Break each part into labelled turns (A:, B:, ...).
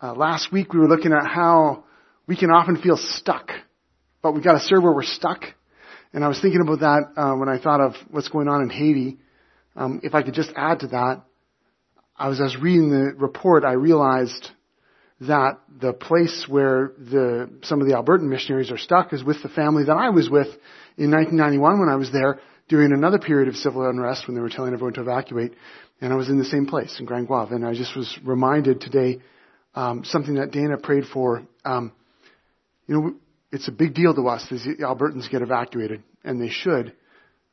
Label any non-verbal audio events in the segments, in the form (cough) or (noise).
A: Uh, last week we were looking at how we can often feel stuck, but we've got to serve where we're stuck. And I was thinking about that uh, when I thought of what's going on in Haiti. Um, if I could just add to that, I was, I was reading the report, I realized that the place where the, some of the Albertan missionaries are stuck is with the family that I was with in 1991 when I was there during another period of civil unrest when they were telling everyone to evacuate. And I was in the same place in Grand Goave. And I just was reminded today um, something that Dana prayed for. Um, you know, it's a big deal to us. The Albertans get evacuated, and they should,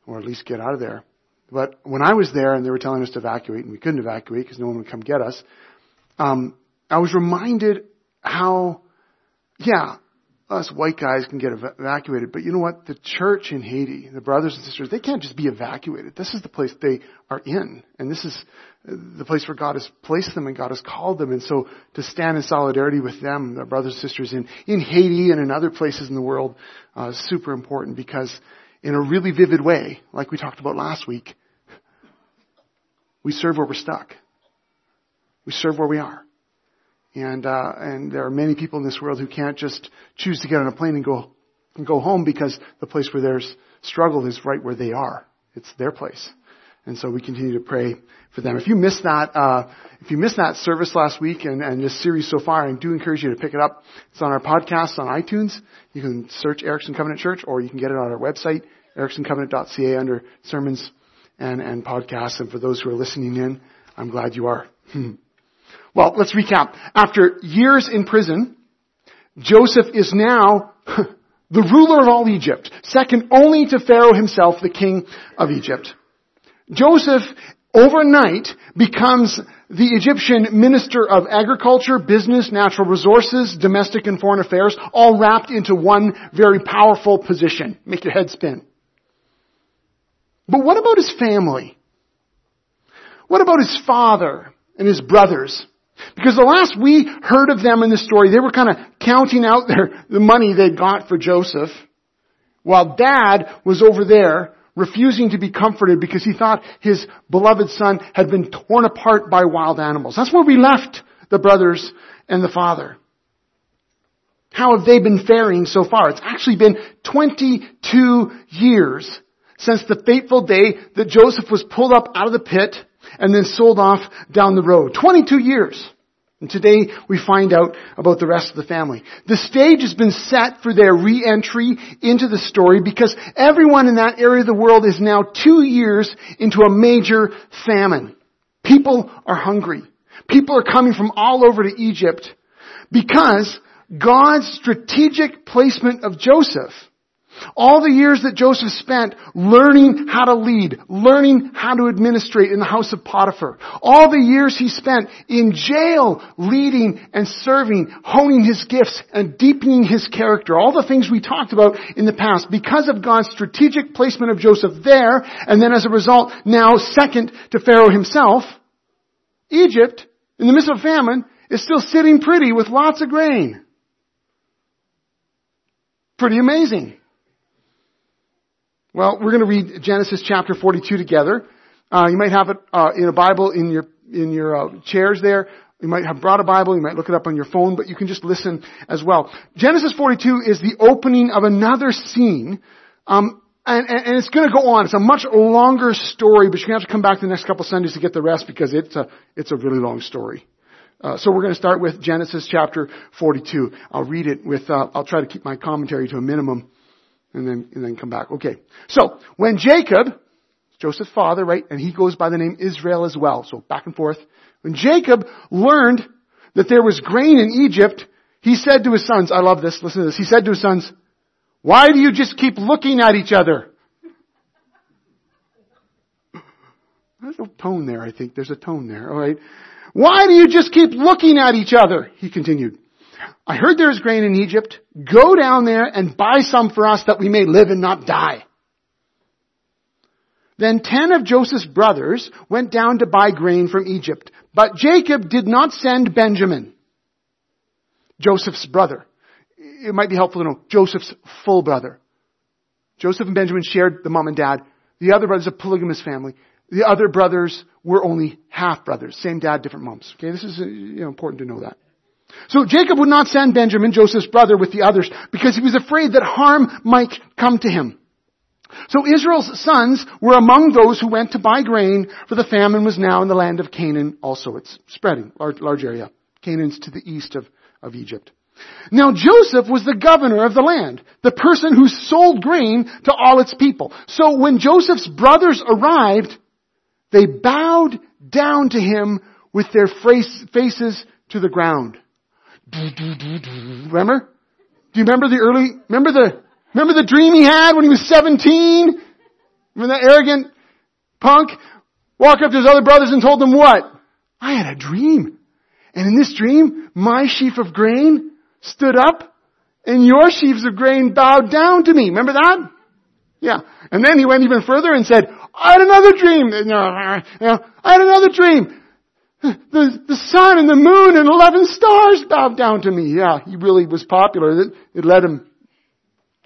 A: or at least get out of there. But when I was there and they were telling us to evacuate, and we couldn't evacuate because no one would come get us, um, I was reminded how, yeah, us white guys can get evacuated, but you know what? The church in Haiti, the brothers and sisters, they can't just be evacuated. This is the place they are in, and this is the place where God has placed them and God has called them. And so to stand in solidarity with them, their brothers and sisters in, in Haiti and in other places in the world, uh, is super important because in a really vivid way, like we talked about last week, we serve where we're stuck. We serve where we are. And, uh, and there are many people in this world who can't just choose to get on a plane and go, and go home because the place where there's struggle is right where they are. It's their place. And so we continue to pray for them. If you missed that, uh, if you missed that service last week and, and this series so far, I do encourage you to pick it up. It's on our podcast on iTunes. You can search Erickson Covenant Church or you can get it on our website, ericksoncovenant.ca under sermons and, and podcasts. And for those who are listening in, I'm glad you are. (laughs) Well, let's recap. After years in prison, Joseph is now (laughs) the ruler of all Egypt, second only to Pharaoh himself, the king of Egypt. Joseph overnight becomes the Egyptian minister of agriculture, business, natural resources, domestic and foreign affairs, all wrapped into one very powerful position. Make your head spin. But what about his family? What about his father and his brothers? Because the last we heard of them in the story, they were kind of counting out their, the money they'd got for Joseph, while dad was over there refusing to be comforted because he thought his beloved son had been torn apart by wild animals. That's where we left the brothers and the father. How have they been faring so far? It's actually been 22 years since the fateful day that Joseph was pulled up out of the pit and then sold off down the road. 22 years. And today we find out about the rest of the family. The stage has been set for their re-entry into the story because everyone in that area of the world is now two years into a major famine. People are hungry. People are coming from all over to Egypt because God's strategic placement of Joseph all the years that Joseph spent learning how to lead, learning how to administrate in the house of Potiphar. All the years he spent in jail leading and serving, honing his gifts and deepening his character. All the things we talked about in the past because of God's strategic placement of Joseph there and then as a result now second to Pharaoh himself, Egypt in the midst of famine is still sitting pretty with lots of grain. Pretty amazing. Well, we're going to read Genesis chapter 42 together. Uh, you might have it uh, in a Bible in your in your uh, chairs there. You might have brought a Bible. You might look it up on your phone, but you can just listen as well. Genesis 42 is the opening of another scene. Um, and, and, and, it's going to go on. It's a much longer story, but you're going to have to come back the next couple Sundays to get the rest because it's a it's a really long story. Uh, so we're going to start with Genesis chapter 42. I'll read it with. Uh, I'll try to keep my commentary to a minimum and then, and then come back. Okay. So, when Jacob, Joseph's father, right, and he goes by the name Israel as well, so back and forth. When Jacob learned that there was grain in Egypt, he said to his sons, I love this, listen to this, he said to his sons, why do you just keep looking at each other? There's a tone there, I think. There's a tone there, alright? Why do you just keep looking at each other? He continued. I heard there is grain in Egypt. Go down there and buy some for us that we may live and not die. Then ten of Joseph's brothers went down to buy grain from Egypt. But Jacob did not send Benjamin, Joseph's brother. It might be helpful to know Joseph's full brother. Joseph and Benjamin shared the mom and dad. The other brothers, a polygamous family. The other brothers were only half brothers. Same dad, different moms. Okay, this is uh, you know, important to know that. So Jacob would not send Benjamin, Joseph's brother, with the others because he was afraid that harm might come to him. So Israel's sons were among those who went to buy grain, for the famine was now in the land of Canaan also. It's spreading, large, large area. Canaan's to the east of, of Egypt. Now Joseph was the governor of the land, the person who sold grain to all its people. So when Joseph's brothers arrived, they bowed down to him with their faces to the ground. Remember? Do you remember the early, remember the, remember the dream he had when he was 17? When that arrogant punk walked up to his other brothers and told them what? I had a dream. And in this dream, my sheaf of grain stood up and your sheaves of grain bowed down to me. Remember that? Yeah. And then he went even further and said, I had another dream. Uh, know, I had another dream. The, the sun and the moon and 11 stars bowed down to me. Yeah, he really was popular. It, it led him,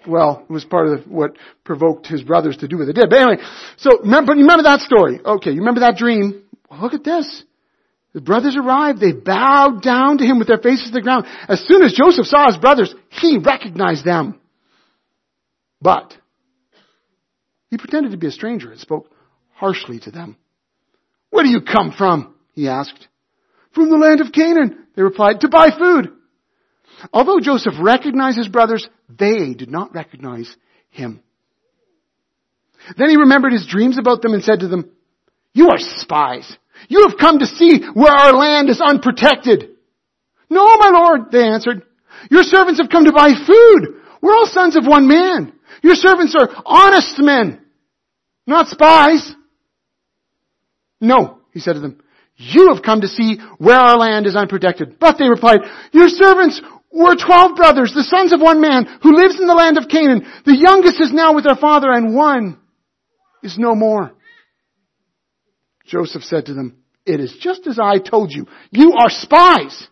A: well, it was part of what provoked his brothers to do what they did. But anyway, so remember, you remember that story. Okay, you remember that dream? Well, look at this. The brothers arrived. They bowed down to him with their faces to the ground. As soon as Joseph saw his brothers, he recognized them. But he pretended to be a stranger and spoke harshly to them. Where do you come from? He asked. From the land of Canaan, they replied, to buy food. Although Joseph recognized his brothers, they did not recognize him. Then he remembered his dreams about them and said to them, You are spies. You have come to see where our land is unprotected. No, my lord, they answered. Your servants have come to buy food. We're all sons of one man. Your servants are honest men, not spies. No, he said to them. You have come to see where our land is unprotected. But they replied, Your servants were twelve brothers, the sons of one man, who lives in the land of Canaan. The youngest is now with their father, and one is no more. Joseph said to them, It is just as I told you. You are spies.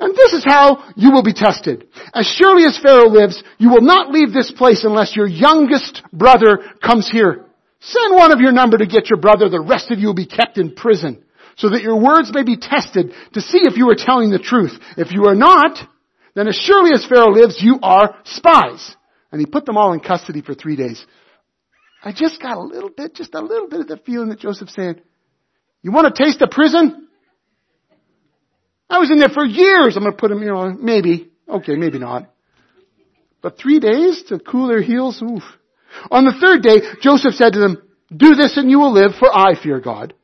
A: And this is how you will be tested. As surely as Pharaoh lives, you will not leave this place unless your youngest brother comes here. Send one of your number to get your brother. The rest of you will be kept in prison so that your words may be tested to see if you are telling the truth. If you are not, then as surely as Pharaoh lives, you are spies. And he put them all in custody for three days. I just got a little bit, just a little bit of the feeling that Joseph's saying, you want to taste the prison? I was in there for years. I'm going to put them, you know, maybe. Okay, maybe not. But three days to cool their heels? Oof. On the third day, Joseph said to them, do this and you will live, for I fear God.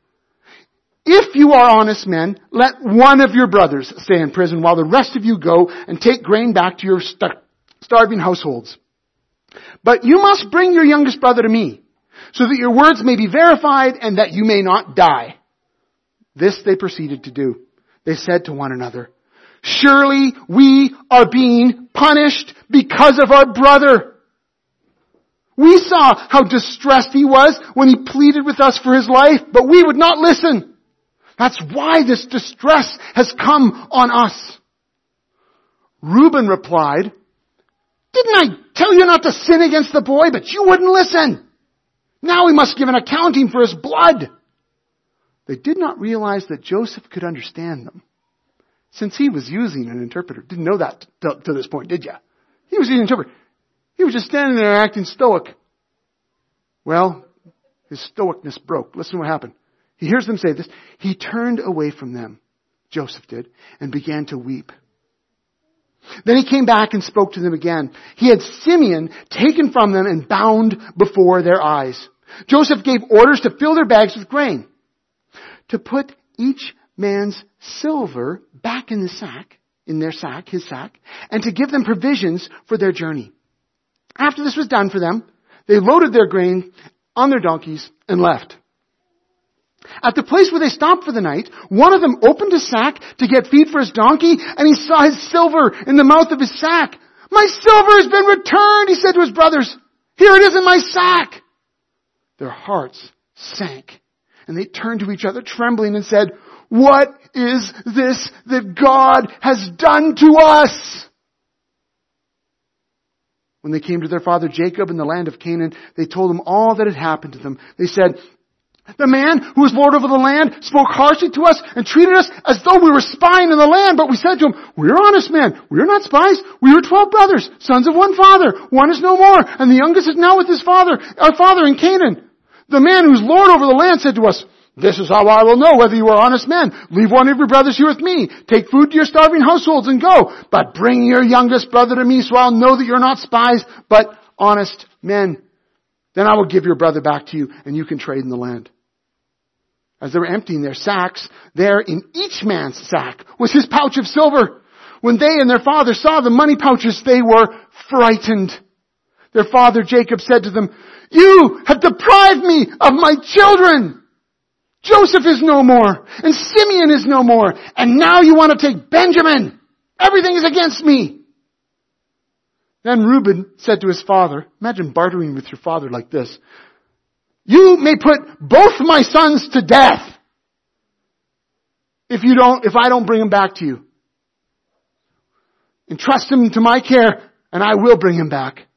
A: If you are honest men, let one of your brothers stay in prison while the rest of you go and take grain back to your starving households. But you must bring your youngest brother to me, so that your words may be verified and that you may not die. This they proceeded to do. They said to one another, Surely we are being punished because of our brother. We saw how distressed he was when he pleaded with us for his life, but we would not listen. That's why this distress has come on us. Reuben replied, Didn't I tell you not to sin against the boy, but you wouldn't listen? Now we must give an accounting for his blood. They did not realize that Joseph could understand them. Since he was using an interpreter. Didn't know that to, to this point, did you? He was using an interpreter. He was just standing there acting stoic. Well, his stoicness broke. Listen to what happened. He hears them say this. He turned away from them, Joseph did, and began to weep. Then he came back and spoke to them again. He had Simeon taken from them and bound before their eyes. Joseph gave orders to fill their bags with grain, to put each man's silver back in the sack, in their sack, his sack, and to give them provisions for their journey. After this was done for them, they loaded their grain on their donkeys and left. At the place where they stopped for the night, one of them opened a sack to get feed for his donkey, and he saw his silver in the mouth of his sack. My silver has been returned, he said to his brothers. Here it is in my sack. Their hearts sank, and they turned to each other trembling and said, What is this that God has done to us? When they came to their father Jacob in the land of Canaan, they told him all that had happened to them. They said, The man who was Lord over the land spoke harshly to us and treated us as though we were spying in the land, but we said to him, we're honest men. We're not spies. We were twelve brothers, sons of one father. One is no more, and the youngest is now with his father, our father in Canaan. The man who's Lord over the land said to us, this is how I will know whether you are honest men. Leave one of your brothers here with me. Take food to your starving households and go. But bring your youngest brother to me so I'll know that you're not spies, but honest men. Then I will give your brother back to you and you can trade in the land. As they were emptying their sacks, there in each man's sack was his pouch of silver. When they and their father saw the money pouches, they were frightened. Their father Jacob said to them, you have deprived me of my children. Joseph is no more, and Simeon is no more, and now you want to take Benjamin. Everything is against me. Then Reuben said to his father, imagine bartering with your father like this. You may put both my sons to death if you don't, if I don't bring them back to you. Entrust him to my care and I will bring him back.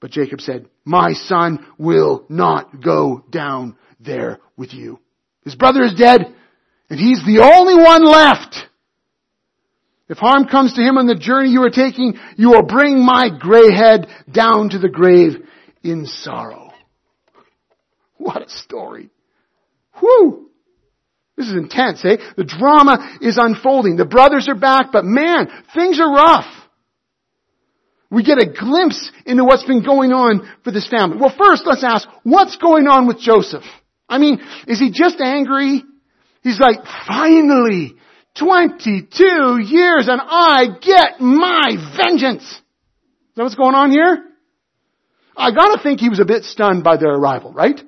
A: But Jacob said, my son will not go down there with you. His brother is dead, and he's the only one left. If harm comes to him on the journey you are taking, you will bring my gray head down to the grave in sorrow. (laughs) What a story. Whew! This is intense, eh? The drama is unfolding. The brothers are back, but man, things are rough. We get a glimpse into what's been going on for this family. Well, first let's ask, what's going on with Joseph? I mean, is he just angry? He's like, finally, 22 years and I get my vengeance. Is that what's going on here? I gotta think he was a bit stunned by their arrival, right?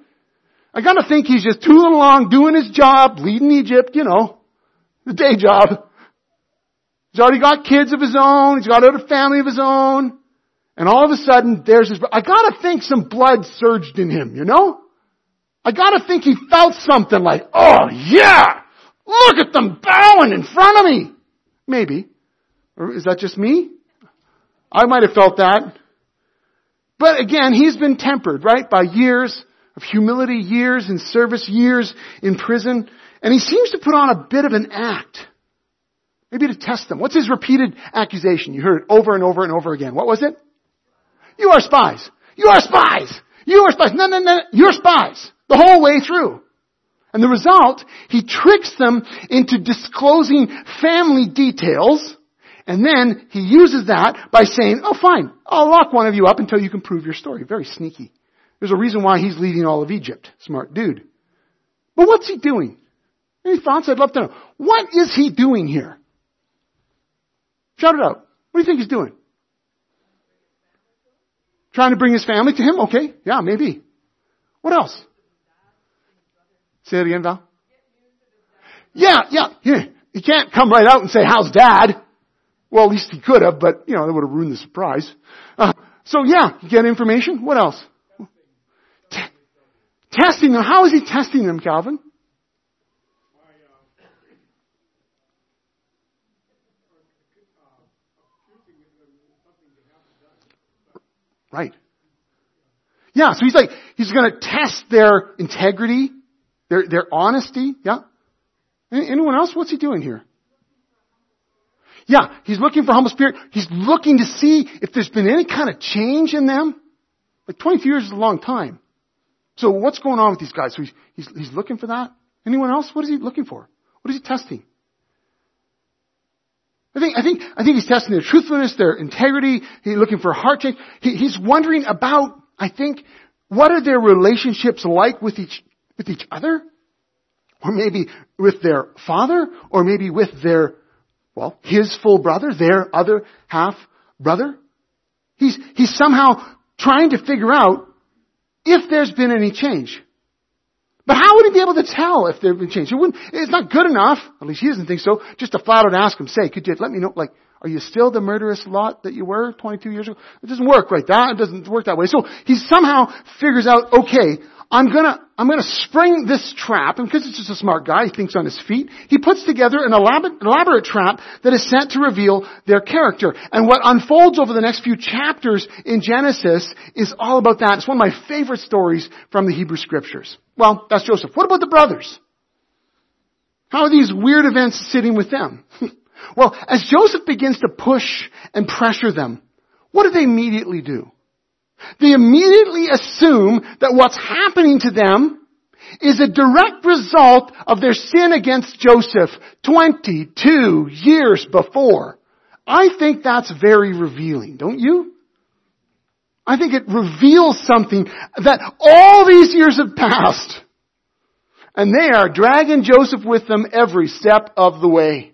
A: I gotta think he's just tooling along, doing his job, leading Egypt, you know, the day job. He's already got kids of his own, he's got a family of his own, and all of a sudden there's his, I gotta think some blood surged in him, you know? I gotta think he felt something like, oh yeah! Look at them bowing in front of me! Maybe. Or is that just me? I might have felt that. But again, he's been tempered, right? By years of humility, years in service, years in prison. And he seems to put on a bit of an act. Maybe to test them. What's his repeated accusation? You heard it over and over and over again. What was it? You are spies. You are spies. You are spies. No, no, no. You're spies. The whole way through. And the result, he tricks them into disclosing family details, and then he uses that by saying, oh fine, I'll lock one of you up until you can prove your story. Very sneaky. There's a reason why he's leading all of Egypt. Smart dude. But what's he doing? Any thoughts? I'd love to know. What is he doing here? Shout it out. What do you think he's doing? Trying to bring his family to him? Okay. Yeah, maybe. What else? Say it again, Val. Yeah, yeah, yeah. He can't come right out and say, how's dad? Well, at least he could have, but, you know, that would have ruined the surprise. Uh, so yeah, get information. What else? Testing them. How is he testing them, Calvin? Right. Yeah, so he's like, he's gonna test their integrity, their, their honesty, yeah? Anyone else? What's he doing here? Yeah, he's looking for humble spirit. He's looking to see if there's been any kind of change in them. Like 22 years is a long time. So what's going on with these guys? So he's, he's, he's looking for that. Anyone else? What is he looking for? What is he testing? I think, I think, I think he's testing their truthfulness, their integrity. He's looking for heart change. He, he's wondering about, I think, what are their relationships like with each with each other, or maybe with their father, or maybe with their, well, his full brother, their other half brother. He's, he's somehow trying to figure out if there's been any change. But how would he be able to tell if there'd been change? It wouldn't, it's not good enough, at least he doesn't think so, just to flat out ask him, say, could you let me know, like, are you still the murderous lot that you were 22 years ago? It doesn't work right that. It doesn't work that way. So he somehow figures out, okay, I'm gonna, I'm gonna spring this trap, and because it's just a smart guy, he thinks on his feet, he puts together an elaborate, elaborate trap that is set to reveal their character. And what unfolds over the next few chapters in Genesis is all about that. It's one of my favorite stories from the Hebrew scriptures. Well, that's Joseph. What about the brothers? How are these weird events sitting with them? (laughs) well, as Joseph begins to push and pressure them, what do they immediately do? They immediately assume that what's happening to them is a direct result of their sin against Joseph 22 years before. I think that's very revealing, don't you? I think it reveals something that all these years have passed. And they are dragging Joseph with them every step of the way.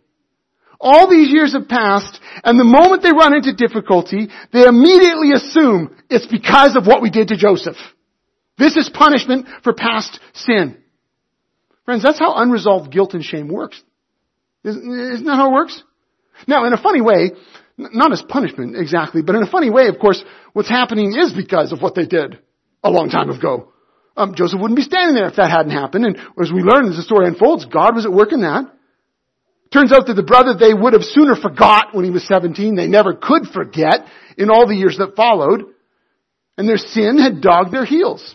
A: All these years have passed, and the moment they run into difficulty, they immediately assume it's because of what we did to Joseph. This is punishment for past sin. Friends, that's how unresolved guilt and shame works. Isn't that how it works? Now, in a funny way, not as punishment exactly, but in a funny way, of course, what's happening is because of what they did a long time ago. Um, Joseph wouldn't be standing there if that hadn't happened, and as we learn as the story unfolds, God was at work in that. Turns out that the brother they would have sooner forgot when he was 17, they never could forget in all the years that followed, and their sin had dogged their heels.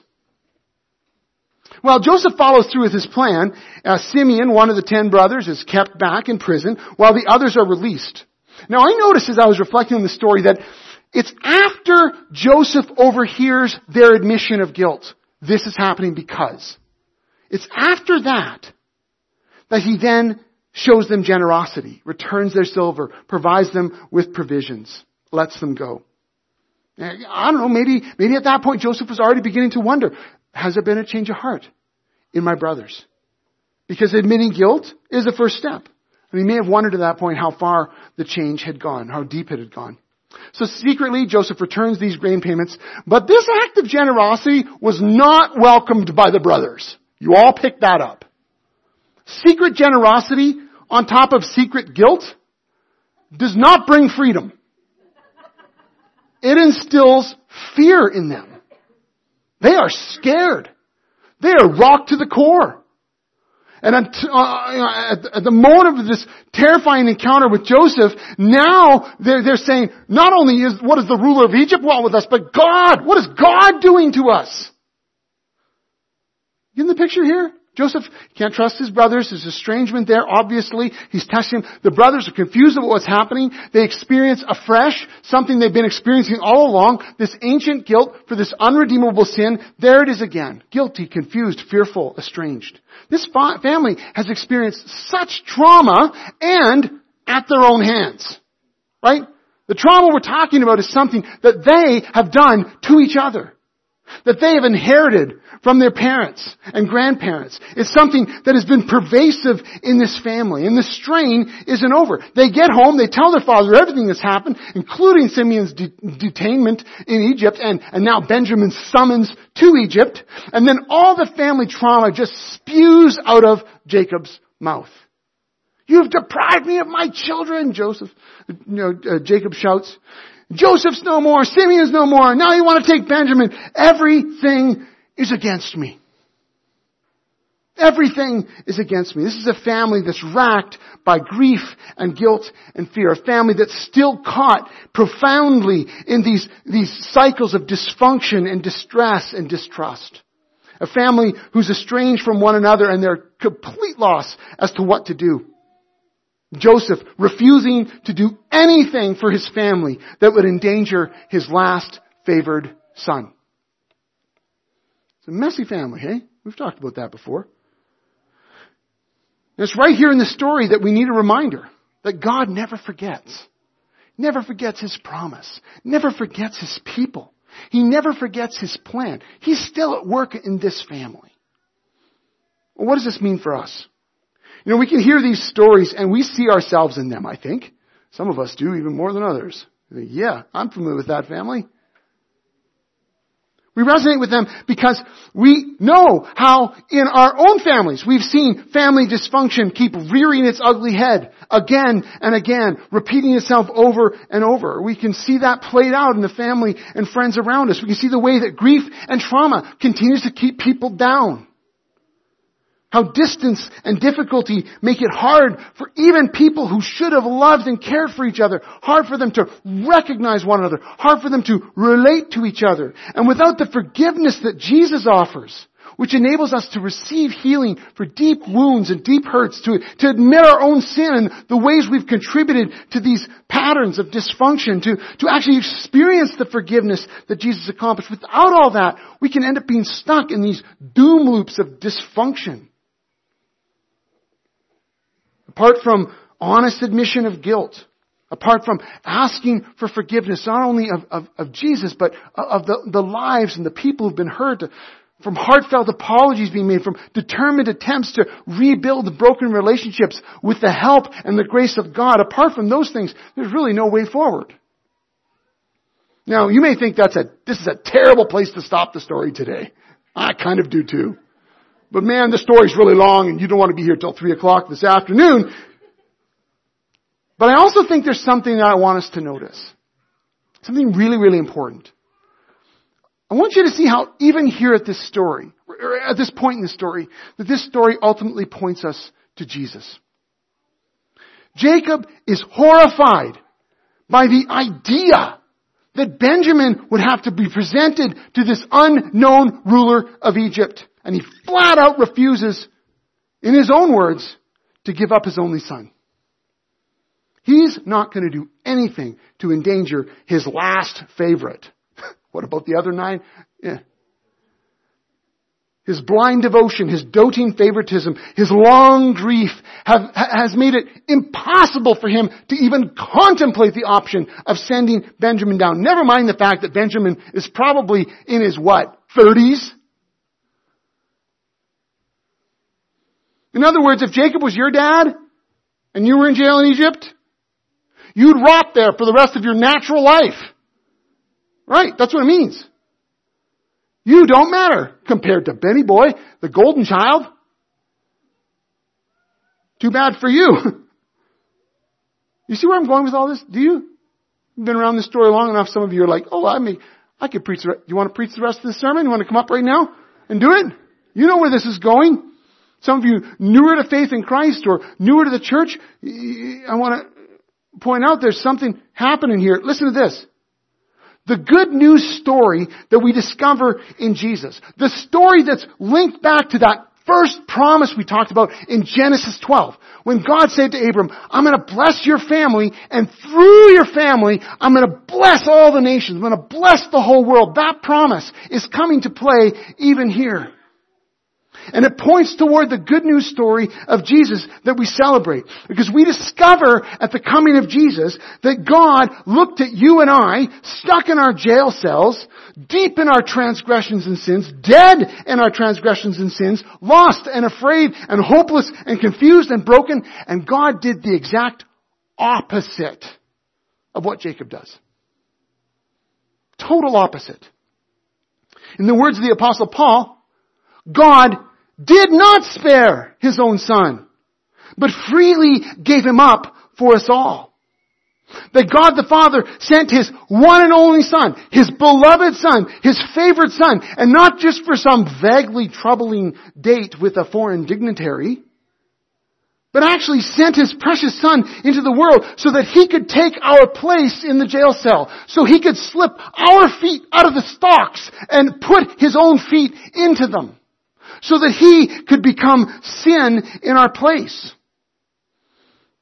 A: Well, Joseph follows through with his plan. Uh, Simeon, one of the ten brothers, is kept back in prison while the others are released. Now I noticed as I was reflecting on the story that it's after Joseph overhears their admission of guilt. This is happening because. It's after that that he then shows them generosity, returns their silver, provides them with provisions, lets them go. I don't know, maybe, maybe at that point Joseph was already beginning to wonder, has there been a change of heart in my brothers? Because admitting guilt is the first step. And he may have wondered at that point how far the change had gone, how deep it had gone. So secretly, Joseph returns these grain payments, but this act of generosity was not welcomed by the brothers. You all picked that up. Secret generosity on top of secret guilt does not bring freedom. It instills fear in them. They are scared. They are rocked to the core. And uh, at the moment of this terrifying encounter with Joseph, now they're, saying, not only is, what is the ruler of Egypt want with us, but God, what is God doing to us? You in the picture here? Joseph can't trust his brothers. There's estrangement there, obviously. He's testing. The brothers are confused about what's happening. They experience afresh something they've been experiencing all along, this ancient guilt for this unredeemable sin. There it is again. Guilty, confused, fearful, estranged. This fa- family has experienced such trauma and at their own hands. Right? The trauma we're talking about is something that they have done to each other. That they have inherited from their parents and grandparents. It's something that has been pervasive in this family, and the strain isn't over. They get home, they tell their father everything that's happened, including Simeon's de- detainment in Egypt, and, and now Benjamin's summons to Egypt, and then all the family trauma just spews out of Jacob's mouth. You have deprived me of my children, Joseph, you know, uh, Jacob shouts. Joseph's no more, Simeon's no more, now you want to take Benjamin. Everything is against me. Everything is against me. This is a family that's racked by grief and guilt and fear. A family that's still caught profoundly in these, these cycles of dysfunction and distress and distrust. A family who's estranged from one another and they're complete loss as to what to do. Joseph refusing to do anything for his family that would endanger his last favored son. It's a messy family, hey? We've talked about that before. And it's right here in the story that we need a reminder that God never forgets. Never forgets His promise. Never forgets His people. He never forgets His plan. He's still at work in this family. Well, what does this mean for us? You know, we can hear these stories and we see ourselves in them, I think. Some of us do even more than others. Yeah, I'm familiar with that family. We resonate with them because we know how in our own families we've seen family dysfunction keep rearing its ugly head again and again, repeating itself over and over. We can see that played out in the family and friends around us. We can see the way that grief and trauma continues to keep people down. How distance and difficulty make it hard for even people who should have loved and cared for each other, hard for them to recognize one another, hard for them to relate to each other. And without the forgiveness that Jesus offers, which enables us to receive healing for deep wounds and deep hurts, to, to admit our own sin and the ways we've contributed to these patterns of dysfunction, to, to actually experience the forgiveness that Jesus accomplished. Without all that, we can end up being stuck in these doom loops of dysfunction. Apart from honest admission of guilt, apart from asking for forgiveness, not only of, of, of Jesus, but of the, the lives and the people who've been hurt, from heartfelt apologies being made, from determined attempts to rebuild broken relationships with the help and the grace of God. Apart from those things, there's really no way forward. Now, you may think that's a, this is a terrible place to stop the story today. I kind of do too. But man, the story's really long and you don't want to be here till three o'clock this afternoon. But I also think there's something that I want us to notice. Something really, really important. I want you to see how even here at this story, or at this point in the story, that this story ultimately points us to Jesus. Jacob is horrified by the idea that Benjamin would have to be presented to this unknown ruler of Egypt. And he flat out refuses, in his own words, to give up his only son. He's not going to do anything to endanger his last favorite. (laughs) what about the other nine? Yeah. His blind devotion, his doting favoritism, his long grief have, has made it impossible for him to even contemplate the option of sending Benjamin down. Never mind the fact that Benjamin is probably in his what? 30s? In other words, if Jacob was your dad and you were in jail in Egypt, you'd rot there for the rest of your natural life. Right? That's what it means. You don't matter compared to Benny Boy, the golden child. Too bad for you. (laughs) you see where I'm going with all this? Do you? You've been around this story long enough. Some of you are like, oh, I mean, I could preach. The, you want to preach the rest of the sermon? You want to come up right now and do it? You know where this is going. Some of you newer to faith in Christ or newer to the church, I want to point out there's something happening here. Listen to this. The good news story that we discover in Jesus. The story that's linked back to that first promise we talked about in Genesis 12. When God said to Abram, I'm going to bless your family and through your family, I'm going to bless all the nations. I'm going to bless the whole world. That promise is coming to play even here. And it points toward the good news story of Jesus that we celebrate. Because we discover at the coming of Jesus that God looked at you and I, stuck in our jail cells, deep in our transgressions and sins, dead in our transgressions and sins, lost and afraid and hopeless and confused and broken, and God did the exact opposite of what Jacob does. Total opposite. In the words of the apostle Paul, God did not spare his own son, but freely gave him up for us all. That God the Father sent His one and only Son, His beloved Son, His favorite Son, and not just for some vaguely troubling date with a foreign dignitary, but actually sent His precious Son into the world so that He could take our place in the jail cell, so He could slip our feet out of the stocks and put His own feet into them so that He could become sin in our place.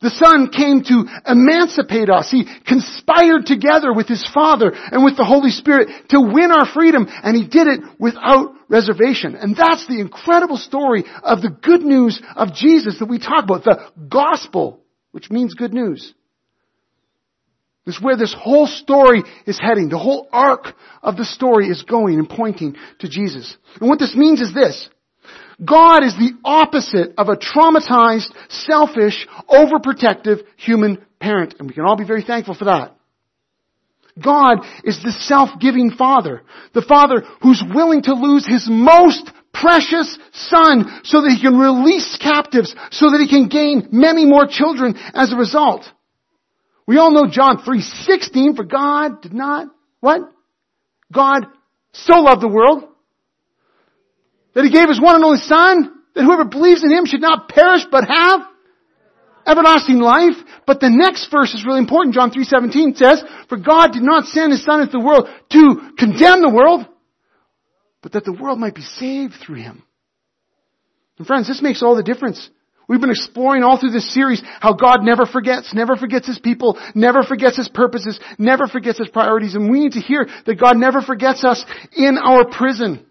A: The Son came to emancipate us. He conspired together with His Father and with the Holy Spirit to win our freedom, and He did it without reservation. And that's the incredible story of the good news of Jesus that we talk about, the gospel, which means good news. This is where this whole story is heading. The whole arc of the story is going and pointing to Jesus. And what this means is this. God is the opposite of a traumatized, selfish, overprotective human parent. And we can all be very thankful for that. God is the self-giving Father. The Father who's willing to lose His most precious Son so that He can release captives, so that He can gain many more children as a result. We all know John 3.16, for God did not, what? God so loved the world that He gave His one and only Son, that whoever believes in Him should not perish but have everlasting life. But the next verse is really important. John 3.17 says, For God did not send His Son into the world to condemn the world, but that the world might be saved through Him. And friends, this makes all the difference. We've been exploring all through this series how God never forgets, never forgets His people, never forgets His purposes, never forgets His priorities, and we need to hear that God never forgets us in our prison.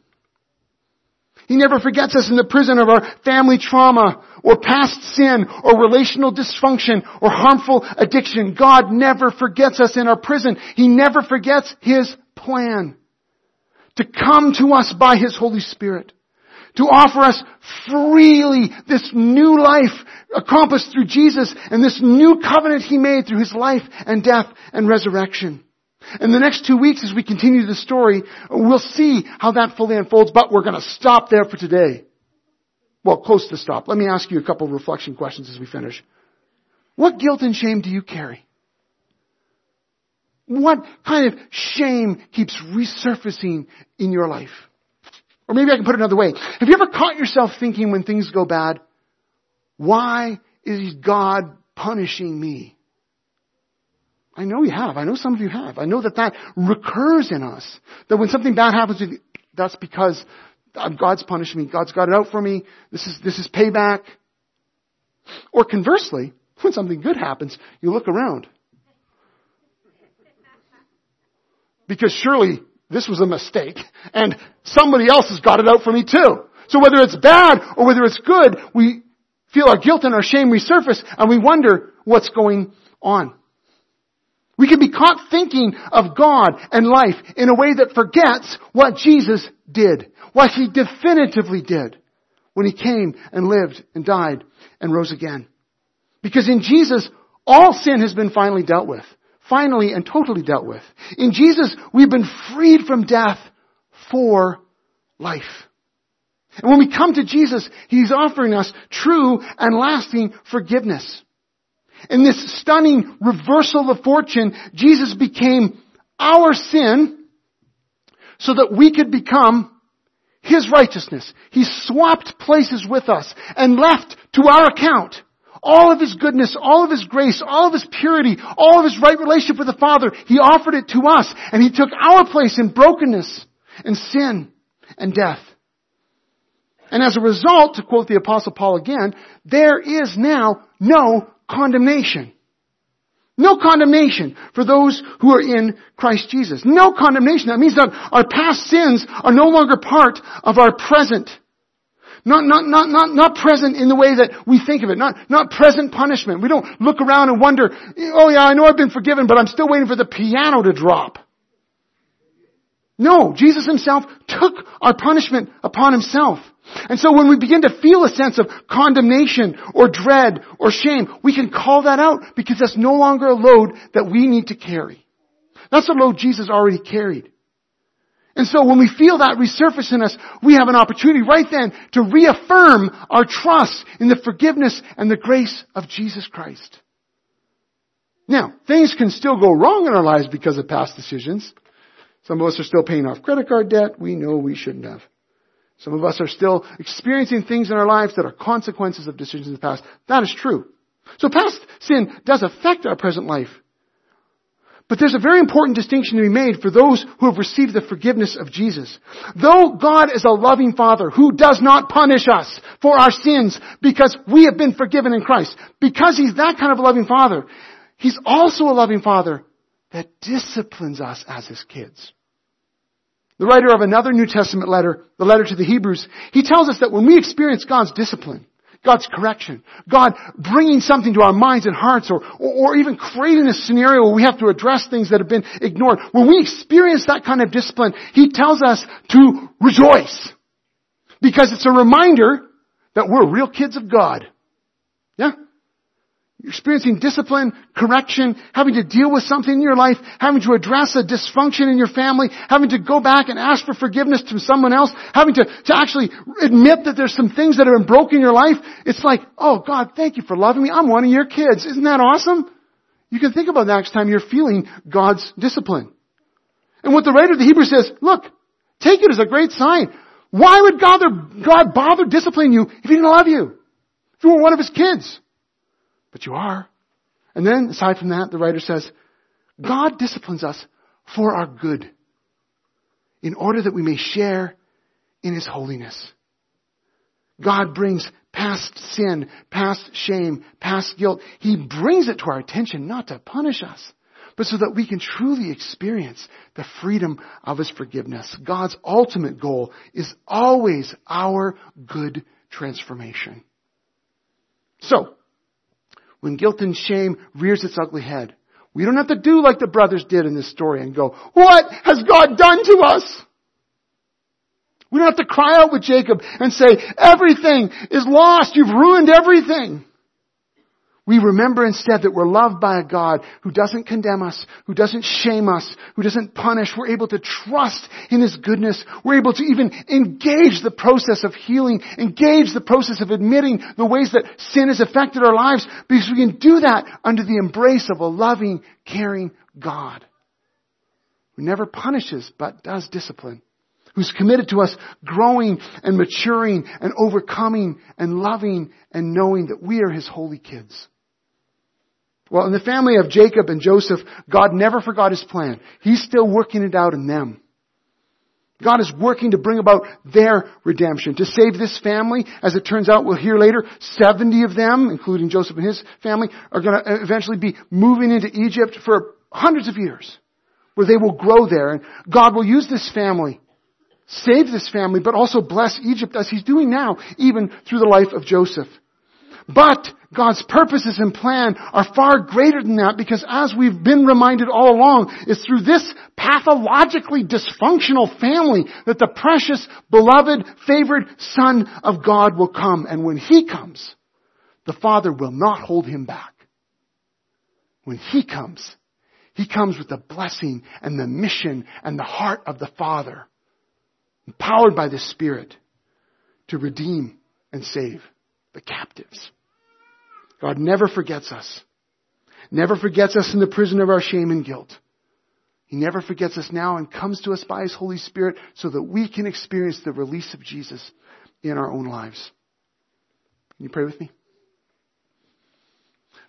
A: He never forgets us in the prison of our family trauma or past sin or relational dysfunction or harmful addiction. God never forgets us in our prison. He never forgets His plan to come to us by His Holy Spirit. To offer us freely this new life accomplished through Jesus and this new covenant He made through His life and death and resurrection. In the next two weeks as we continue the story, we'll see how that fully unfolds, but we're going to stop there for today. Well, close to stop. Let me ask you a couple of reflection questions as we finish. What guilt and shame do you carry? What kind of shame keeps resurfacing in your life? Or maybe I can put it another way. Have you ever caught yourself thinking when things go bad, why is God punishing me? I know you have. I know some of you have. I know that that recurs in us. That when something bad happens, to you, that's because God's punishing me. God's got it out for me. This is, this is payback. Or conversely, when something good happens, you look around. Because surely this was a mistake and somebody else has got it out for me too. So whether it's bad or whether it's good, we feel our guilt and our shame resurface and we wonder what's going on. We can be caught thinking of God and life in a way that forgets what Jesus did, what He definitively did when He came and lived and died and rose again. Because in Jesus, all sin has been finally dealt with. Finally and totally dealt with. In Jesus, we've been freed from death for life. And when we come to Jesus, He's offering us true and lasting forgiveness. In this stunning reversal of fortune, Jesus became our sin so that we could become His righteousness. He swapped places with us and left to our account all of His goodness, all of His grace, all of His purity, all of His right relationship with the Father. He offered it to us and He took our place in brokenness and sin and death. And as a result, to quote the apostle Paul again, there is now no condemnation. No condemnation for those who are in Christ Jesus. No condemnation. That means that our past sins are no longer part of our present. Not, not, not, not, not present in the way that we think of it. Not, not present punishment. We don't look around and wonder, oh yeah, I know I've been forgiven, but I'm still waiting for the piano to drop. No, Jesus himself took our punishment upon himself. And so when we begin to feel a sense of condemnation or dread or shame, we can call that out because that's no longer a load that we need to carry. That's a load Jesus already carried. And so when we feel that resurface in us, we have an opportunity right then to reaffirm our trust in the forgiveness and the grace of Jesus Christ. Now, things can still go wrong in our lives because of past decisions. Some of us are still paying off credit card debt we know we shouldn't have. Some of us are still experiencing things in our lives that are consequences of decisions in the past. That is true. So past sin does affect our present life. But there's a very important distinction to be made for those who have received the forgiveness of Jesus. Though God is a loving Father who does not punish us for our sins because we have been forgiven in Christ, because He's that kind of a loving Father, He's also a loving Father that disciplines us as His kids. The writer of another New Testament letter, the letter to the Hebrews, he tells us that when we experience God's discipline, God's correction, God bringing something to our minds and hearts or, or, or, even creating a scenario where we have to address things that have been ignored. When we experience that kind of discipline, He tells us to rejoice. Because it's a reminder that we're real kids of God. Yeah? Experiencing discipline, correction, having to deal with something in your life, having to address a dysfunction in your family, having to go back and ask for forgiveness to someone else, having to, to actually admit that there's some things that have been broken in your life, it's like, oh God, thank you for loving me. I'm one of your kids. Isn't that awesome? You can think about that next time you're feeling God's discipline. And what the writer of the Hebrews says, look, take it as a great sign. Why would God, God bother disciplining you if he didn't love you? If you were one of his kids? But you are. And then, aside from that, the writer says, God disciplines us for our good, in order that we may share in His holiness. God brings past sin, past shame, past guilt. He brings it to our attention not to punish us, but so that we can truly experience the freedom of His forgiveness. God's ultimate goal is always our good transformation. So, when guilt and shame rears its ugly head. We don't have to do like the brothers did in this story and go, what has God done to us? We don't have to cry out with Jacob and say, everything is lost. You've ruined everything. We remember instead that we're loved by a God who doesn't condemn us, who doesn't shame us, who doesn't punish. We're able to trust in His goodness. We're able to even engage the process of healing, engage the process of admitting the ways that sin has affected our lives because we can do that under the embrace of a loving, caring God who never punishes but does discipline who's committed to us growing and maturing and overcoming and loving and knowing that we are his holy kids. Well, in the family of Jacob and Joseph, God never forgot his plan. He's still working it out in them. God is working to bring about their redemption, to save this family. As it turns out, we'll hear later, 70 of them, including Joseph and his family, are going to eventually be moving into Egypt for hundreds of years, where they will grow there. And God will use this family, save this family, but also bless Egypt as He's doing now, even through the life of Joseph. But God's purposes and plan are far greater than that because as we've been reminded all along, it's through this pathologically dysfunctional family that the precious, beloved, favored Son of God will come. And when He comes, the Father will not hold Him back. When He comes, He comes with the blessing and the mission and the heart of the Father, empowered by the Spirit to redeem and save the captives. God never forgets us. Never forgets us in the prison of our shame and guilt. He never forgets us now and comes to us by His Holy Spirit so that we can experience the release of Jesus in our own lives. Can you pray with me?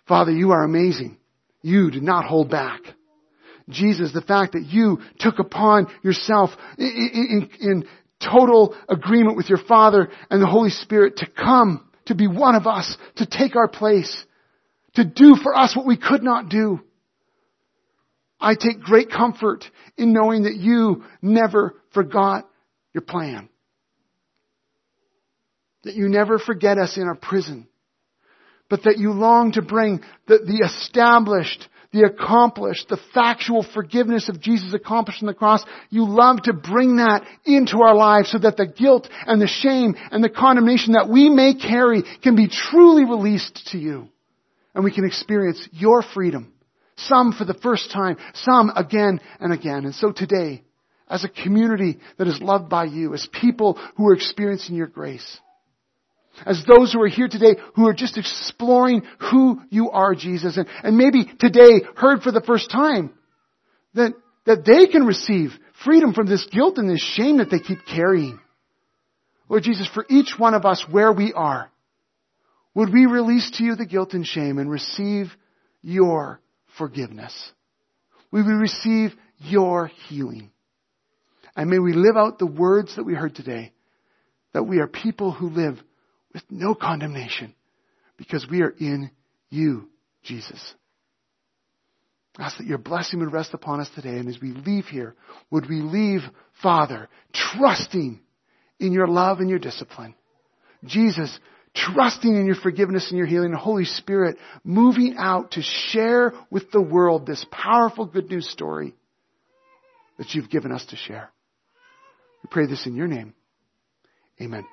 A: Father, you are amazing. You did not hold back. Jesus, the fact that you took upon yourself in, in, in, total agreement with your Father and the Holy Spirit to come to be one of us, to take our place, to do for us what we could not do. I take great comfort in knowing that you never forgot your plan. That you never forget us in our prison, but that you long to bring the, the established the accomplished, the factual forgiveness of Jesus accomplished on the cross, you love to bring that into our lives so that the guilt and the shame and the condemnation that we may carry can be truly released to you. And we can experience your freedom. Some for the first time, some again and again. And so today, as a community that is loved by you, as people who are experiencing your grace, as those who are here today who are just exploring who you are, Jesus, and, and maybe today heard for the first time that, that they can receive freedom from this guilt and this shame that they keep carrying. Lord Jesus, for each one of us where we are, would we release to you the guilt and shame and receive your forgiveness? We would receive your healing. And may we live out the words that we heard today, that we are people who live with no condemnation because we are in you, Jesus. Ask that your blessing would rest upon us today. And as we leave here, would we leave, Father, trusting in your love and your discipline. Jesus, trusting in your forgiveness and your healing. And Holy Spirit, moving out to share with the world this powerful good news story that you've given us to share. We pray this in your name. Amen.